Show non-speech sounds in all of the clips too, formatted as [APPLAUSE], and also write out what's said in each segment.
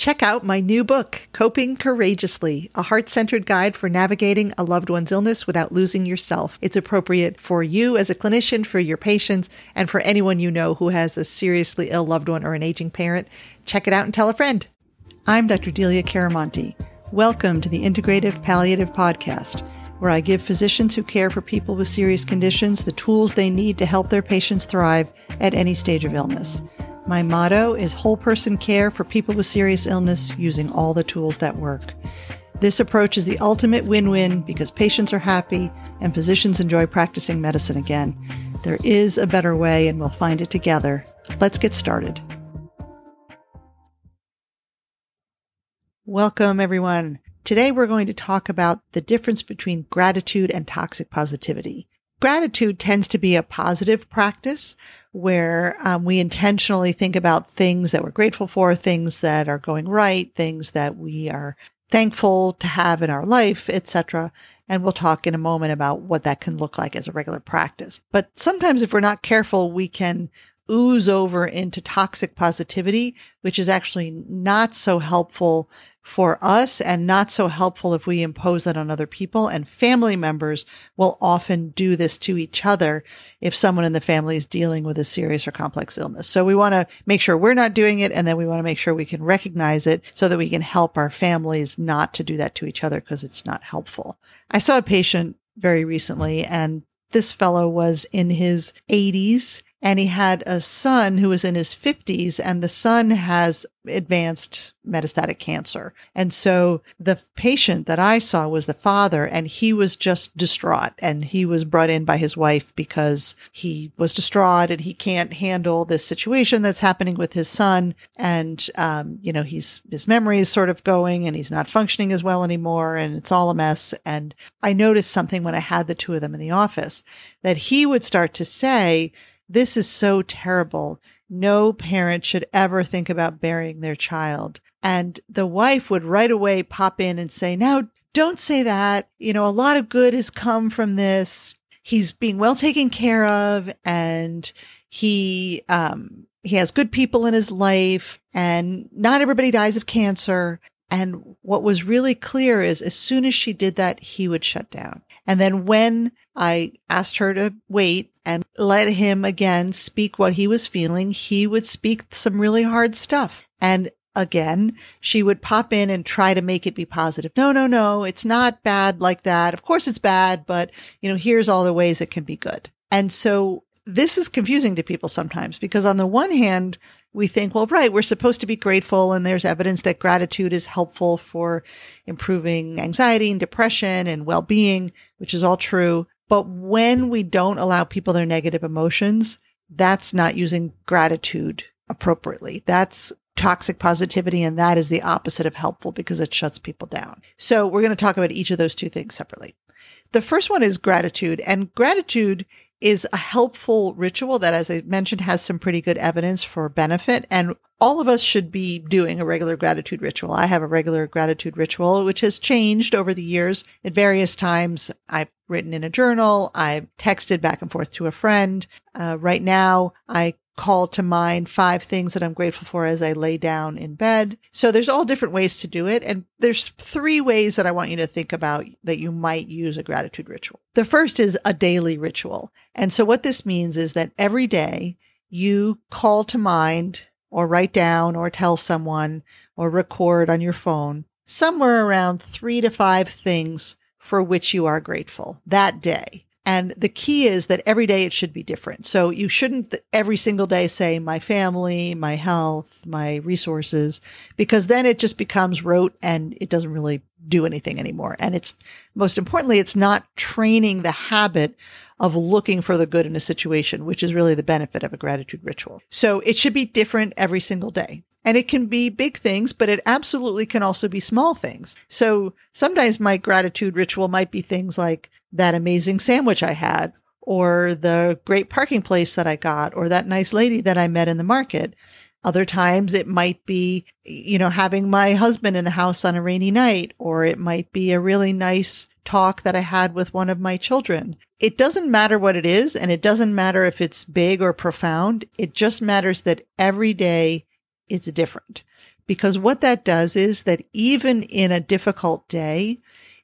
Check out my new book, Coping Courageously, a heart centered guide for navigating a loved one's illness without losing yourself. It's appropriate for you as a clinician, for your patients, and for anyone you know who has a seriously ill loved one or an aging parent. Check it out and tell a friend. I'm Dr. Delia Chiaramonte. Welcome to the Integrative Palliative Podcast, where I give physicians who care for people with serious conditions the tools they need to help their patients thrive at any stage of illness. My motto is whole person care for people with serious illness using all the tools that work. This approach is the ultimate win win because patients are happy and physicians enjoy practicing medicine again. There is a better way, and we'll find it together. Let's get started. Welcome, everyone. Today, we're going to talk about the difference between gratitude and toxic positivity. Gratitude tends to be a positive practice where um, we intentionally think about things that we're grateful for, things that are going right, things that we are thankful to have in our life, etc. And we'll talk in a moment about what that can look like as a regular practice. But sometimes if we're not careful, we can ooze over into toxic positivity, which is actually not so helpful for us and not so helpful if we impose that on other people. And family members will often do this to each other if someone in the family is dealing with a serious or complex illness. So we want to make sure we're not doing it. And then we want to make sure we can recognize it so that we can help our families not to do that to each other because it's not helpful. I saw a patient very recently and this fellow was in his 80s and he had a son who was in his 50s and the son has advanced metastatic cancer. And so the patient that I saw was the father and he was just distraught and he was brought in by his wife because he was distraught and he can't handle this situation that's happening with his son. And, um, you know, he's, his memory is sort of going and he's not functioning as well anymore and it's all a mess. And I noticed something when I had the two of them in the office that he would start to say, this is so terrible. No parent should ever think about burying their child. And the wife would right away pop in and say, now don't say that. You know, a lot of good has come from this. He's being well taken care of and he, um, he has good people in his life and not everybody dies of cancer. And what was really clear is as soon as she did that, he would shut down. And then when I asked her to wait and let him again speak what he was feeling, he would speak some really hard stuff. And again, she would pop in and try to make it be positive. No, no, no, it's not bad like that. Of course it's bad, but you know, here's all the ways it can be good. And so this is confusing to people sometimes because on the one hand, we think, well, right, we're supposed to be grateful. And there's evidence that gratitude is helpful for improving anxiety and depression and well being, which is all true. But when we don't allow people their negative emotions, that's not using gratitude appropriately. That's toxic positivity. And that is the opposite of helpful because it shuts people down. So we're going to talk about each of those two things separately. The first one is gratitude and gratitude is a helpful ritual that, as I mentioned, has some pretty good evidence for benefit. And all of us should be doing a regular gratitude ritual. I have a regular gratitude ritual, which has changed over the years at various times. I've written in a journal. I've texted back and forth to a friend. Uh, right now, I call to mind five things that I'm grateful for as I lay down in bed. So there's all different ways to do it. And there's three ways that I want you to think about that you might use a gratitude ritual. The first is a daily ritual. And so what this means is that every day you call to mind or write down or tell someone or record on your phone somewhere around three to five things for which you are grateful that day. And the key is that every day it should be different. So you shouldn't every single day say my family, my health, my resources, because then it just becomes rote and it doesn't really do anything anymore. And it's most importantly, it's not training the habit of looking for the good in a situation, which is really the benefit of a gratitude ritual. So it should be different every single day. And it can be big things, but it absolutely can also be small things. So sometimes my gratitude ritual might be things like that amazing sandwich I had, or the great parking place that I got, or that nice lady that I met in the market. Other times it might be, you know, having my husband in the house on a rainy night, or it might be a really nice talk that I had with one of my children. It doesn't matter what it is, and it doesn't matter if it's big or profound. It just matters that every day it's different because what that does is that even in a difficult day,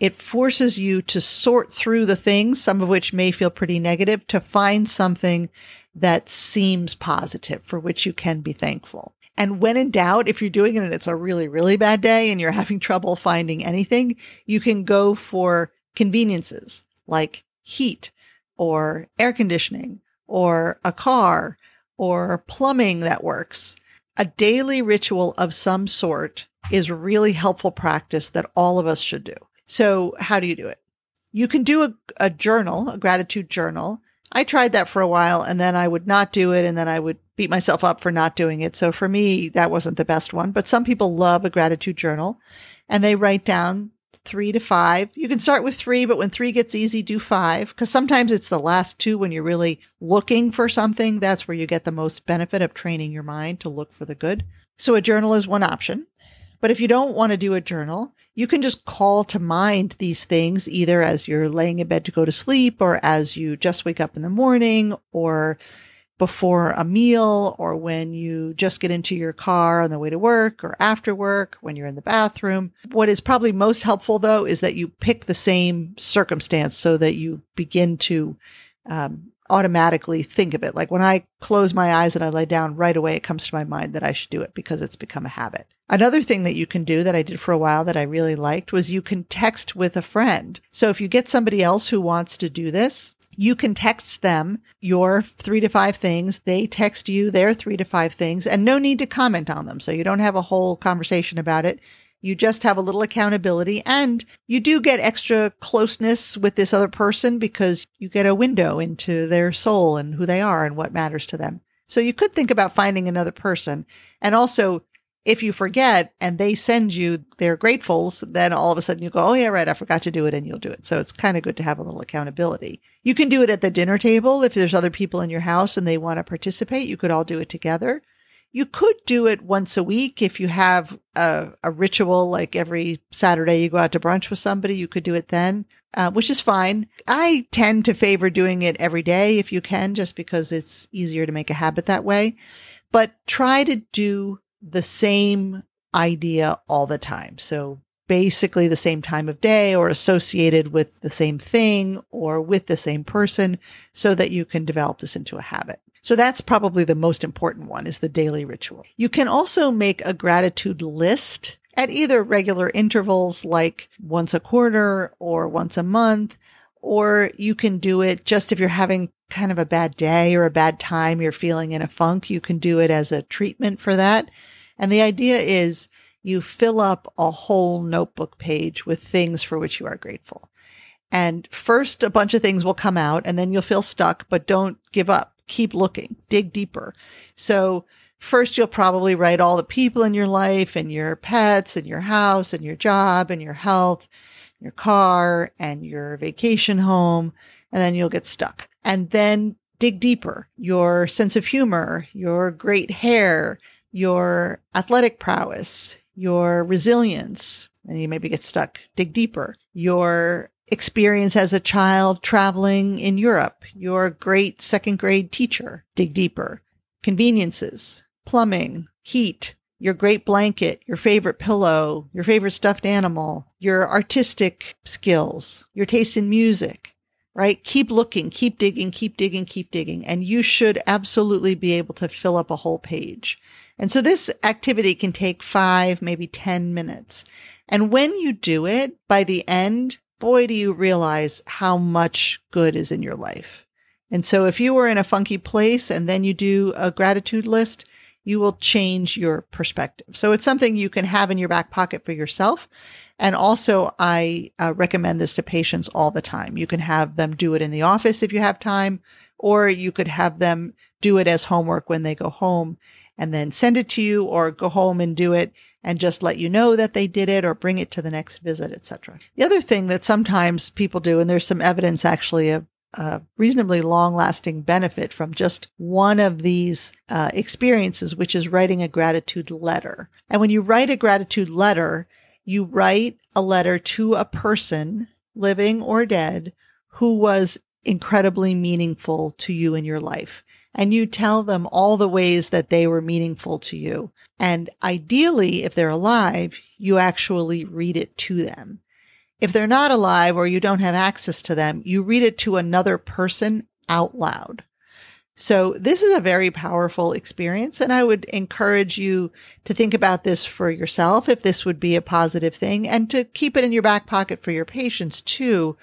it forces you to sort through the things, some of which may feel pretty negative, to find something that seems positive for which you can be thankful. And when in doubt, if you're doing it and it's a really, really bad day and you're [LAUGHS] having trouble finding anything, you can go for conveniences like heat or air conditioning or a car or plumbing that works. A daily ritual of some sort is really helpful practice that all of us should do. So, how do you do it? You can do a, a journal, a gratitude journal. I tried that for a while and then I would not do it and then I would beat myself up for not doing it. So for me, that wasn't the best one, but some people love a gratitude journal and they write down three to five. You can start with three, but when three gets easy, do five. Cause sometimes it's the last two when you're really looking for something. That's where you get the most benefit of training your mind to look for the good. So a journal is one option. But if you don't want to do a journal, you can just call to mind these things either as you're laying in bed to go to sleep or as you just wake up in the morning or before a meal or when you just get into your car on the way to work or after work, when you're in the bathroom. What is probably most helpful though is that you pick the same circumstance so that you begin to um, automatically think of it. Like when I close my eyes and I lay down right away, it comes to my mind that I should do it because it's become a habit. Another thing that you can do that I did for a while that I really liked was you can text with a friend. So if you get somebody else who wants to do this, you can text them your three to five things. They text you their three to five things and no need to comment on them. So you don't have a whole conversation about it. You just have a little accountability and you do get extra closeness with this other person because you get a window into their soul and who they are and what matters to them. So you could think about finding another person and also if you forget and they send you their gratefuls, then all of a sudden you go, Oh yeah, right. I forgot to do it and you'll do it. So it's kind of good to have a little accountability. You can do it at the dinner table. If there's other people in your house and they want to participate, you could all do it together. You could do it once a week if you have a, a ritual, like every Saturday you go out to brunch with somebody, you could do it then, uh, which is fine. I tend to favor doing it every day if you can, just because it's easier to make a habit that way. But try to do the same idea all the time. So basically the same time of day or associated with the same thing or with the same person so that you can develop this into a habit. So that's probably the most important one is the daily ritual. You can also make a gratitude list at either regular intervals like once a quarter or once a month, or you can do it just if you're having kind of a bad day or a bad time, you're feeling in a funk, you can do it as a treatment for that. And the idea is you fill up a whole notebook page with things for which you are grateful. And first, a bunch of things will come out and then you'll feel stuck, but don't give up. Keep looking, dig deeper. So first, you'll probably write all the people in your life and your pets and your house and your job and your health, your car and your vacation home. And then you'll get stuck. And then dig deeper. Your sense of humor, your great hair, your athletic prowess, your resilience, and you maybe get stuck, dig deeper, your experience as a child traveling in Europe, your great second grade teacher, dig deeper, conveniences, plumbing, heat, your great blanket, your favorite pillow, your favorite stuffed animal, your artistic skills, your taste in music, right? Keep looking, keep digging, keep digging, keep digging. And you should absolutely be able to fill up a whole page. And so this activity can take five, maybe 10 minutes. And when you do it by the end, boy, do you realize how much good is in your life. And so if you were in a funky place and then you do a gratitude list, you will change your perspective. So it's something you can have in your back pocket for yourself. And also, I uh, recommend this to patients all the time. You can have them do it in the office if you have time, or you could have them do it as homework when they go home and then send it to you or go home and do it and just let you know that they did it or bring it to the next visit, etc. The other thing that sometimes people do, and there's some evidence actually of a reasonably long lasting benefit from just one of these uh, experiences, which is writing a gratitude letter. And when you write a gratitude letter, you write a letter to a person, living or dead, who was incredibly meaningful to you in your life. and you tell them all the ways that they were meaningful to you. And ideally, if they're alive, you actually read it to them. If they're not alive or you don't have access to them, you read it to another person out loud. So this is a very powerful experience. And I would encourage you to think about this for yourself, if this would be a positive thing and to keep it in your back pocket for your patients too,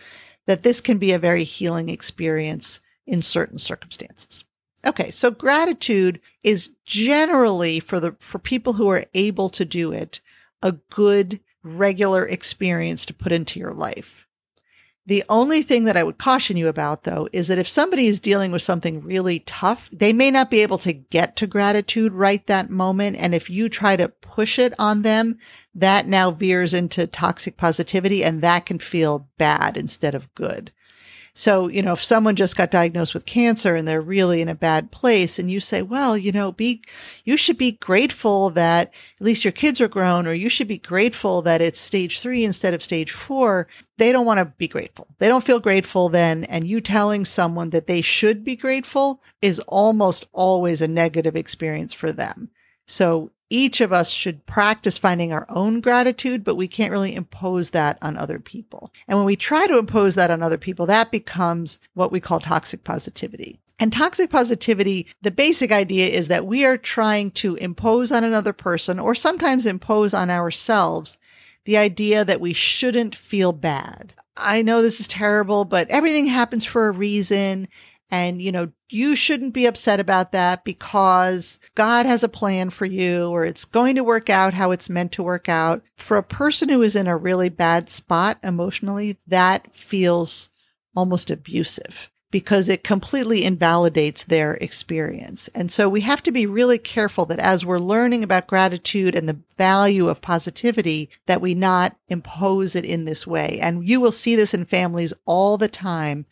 that this can be a very healing experience in certain circumstances. Okay. So gratitude is generally for the, for people who are able to do it, a good regular experience to put into your life. The only thing that I would caution you about though is that if somebody is dealing with something really tough, they may not be able to get to gratitude right that moment. And if you try to push it on them, that now veers into toxic positivity and that can feel bad instead of good. So, you know, if someone just got diagnosed with cancer and they're really in a bad place and you say, well, you know, be, you should be grateful that at least your kids are grown or you should be grateful that it's stage three instead of stage four. They don't want to be grateful. They don't feel grateful then. And you telling someone that they should be grateful is almost always a negative experience for them. So each of us should practice finding our own gratitude, but we can't really impose that on other people. And when we try to impose that on other people, that becomes what we call toxic positivity. And toxic positivity, the basic idea is that we are trying to impose on another person or sometimes impose on ourselves the idea that we shouldn't feel bad. I know this is terrible, but everything happens for a reason. And, you know, you shouldn't be upset about that because God has a plan for you or it's going to work out how it's meant to work out. For a person who is in a really bad spot emotionally, that feels almost abusive because it completely invalidates their experience. And so we have to be really careful that as we're learning about gratitude and the value of positivity, that we not impose it in this way. And you will see this in families all the time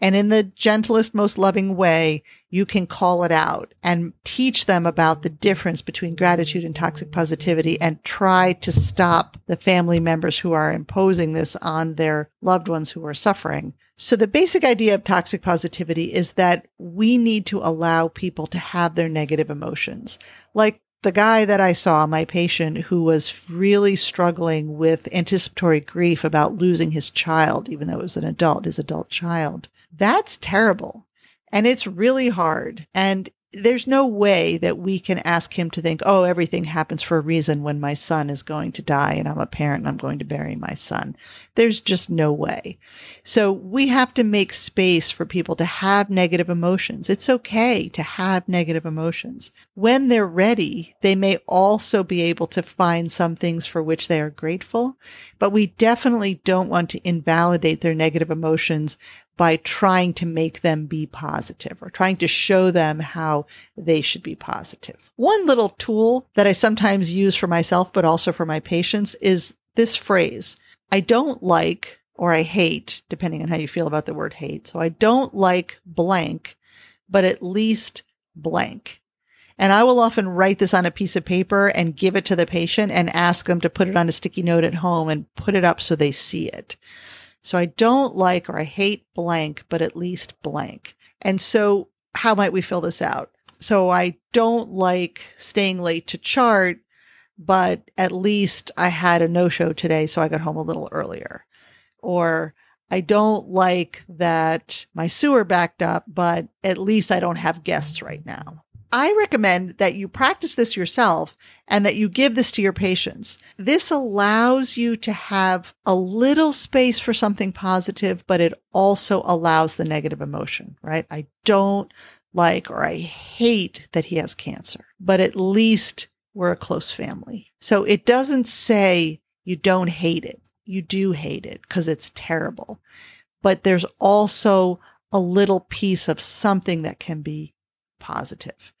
and in the gentlest, most loving way, you can call it out and teach them about the difference between gratitude and toxic positivity and try to stop the family members who are imposing this on their loved ones who are suffering. So the basic idea of toxic positivity is that we need to allow people to have their negative emotions. Like the guy that I saw, my patient who was really struggling with anticipatory grief about losing his child, even though it was an adult, his adult child. That's terrible. And it's really hard. And there's no way that we can ask him to think, oh, everything happens for a reason when my son is going to die and I'm a parent and I'm going to bury my son. There's just no way. So we have to make space for people to have negative emotions. It's okay to have negative emotions. When they're ready, they may also be able to find some things for which they are grateful, but we definitely don't want to invalidate their negative emotions by trying to make them be positive or trying to show them how they should be positive. One little tool that I sometimes use for myself, but also for my patients is this phrase. I don't like or I hate, depending on how you feel about the word hate. So I don't like blank, but at least blank. And I will often write this on a piece of paper and give it to the patient and ask them to put it on a sticky note at home and put it up so they see it. So I don't like or I hate blank, but at least blank. And so how might we fill this out? So I don't like staying late to chart, but at least I had a no show today. So I got home a little earlier. Or I don't like that my sewer backed up, but at least I don't have guests right now. I recommend that you practice this yourself and that you give this to your patients. This allows you to have a little space for something positive, but it also allows the negative emotion, right? I don't like or I hate that he has cancer, but at least we're a close family. So it doesn't say you don't hate it. You do hate it because it's terrible, but there's also a little piece of something that can be positive.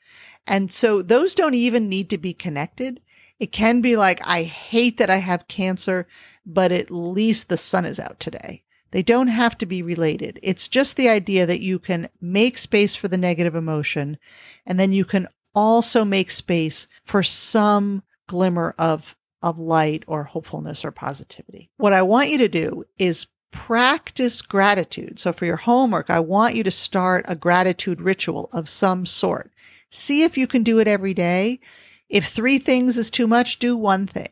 And so those don't even need to be connected. It can be like, I hate that I have cancer, but at least the sun is out today. They don't have to be related. It's just the idea that you can make space for the negative emotion and then you can also make space for some glimmer of, of light or hopefulness or positivity. What I want you to do is practice gratitude. So for your homework, I want you to start a gratitude ritual of some sort. See if you can do it every day. If three things is too much, do one thing.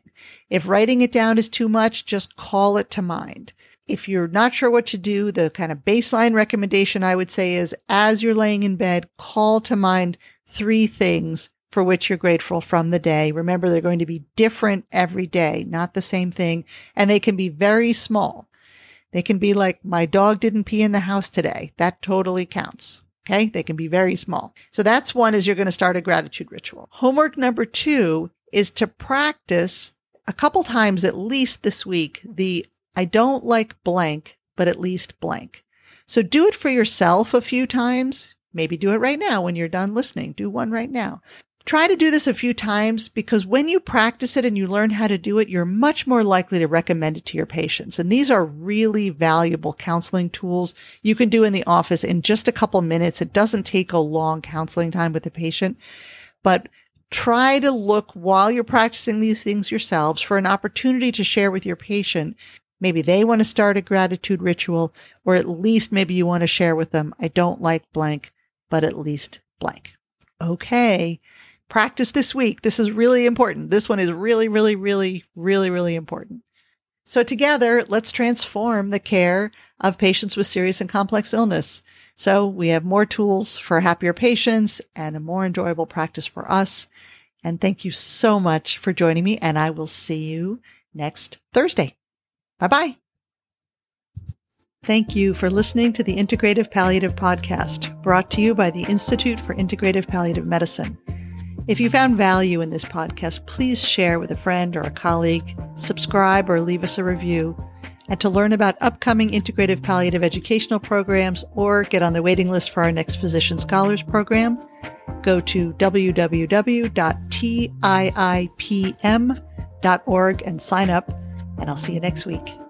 If writing it down is too much, just call it to mind. If you're not sure what to do, the kind of baseline recommendation I would say is as you're laying in bed, call to mind three things for which you're grateful from the day. Remember, they're going to be different every day, not the same thing. And they can be very small. They can be like, my dog didn't pee in the house today. That totally counts. Okay. They can be very small. So that's one is you're going to start a gratitude ritual. Homework number two is to practice a couple times at least this week the I don't like blank, but at least blank. So do it for yourself a few times. Maybe do it right now when you're done listening. Do one right now. Try to do this a few times because when you practice it and you learn how to do it, you're much more likely to recommend it to your patients. And these are really valuable counseling tools you can do in the office in just a couple minutes. It doesn't take a long counseling time with the patient, but try to look while you're practicing these things yourselves for an opportunity to share with your patient. Maybe they want to start a gratitude ritual, or at least maybe you want to share with them, I don't like blank, but at least blank. Okay practice this week. This is really important. This one is really, really, really, really, really important. So together, let's transform the care of patients with serious and complex illness. So we have more tools for happier patients and a more enjoyable practice for us. And thank you so much for joining me. And I will see you next Thursday. Bye bye. Thank you for listening to the Integrative Palliative Podcast, brought to you by the Institute for Integrative Palliative Medicine. If you found value in this podcast, please share with a friend or a colleague, subscribe or leave us a review. And to learn about upcoming integrative palliative educational programs or get on the waiting list for our next Physician Scholars program, go to www.tiipm.org and sign up. And I'll see you next week.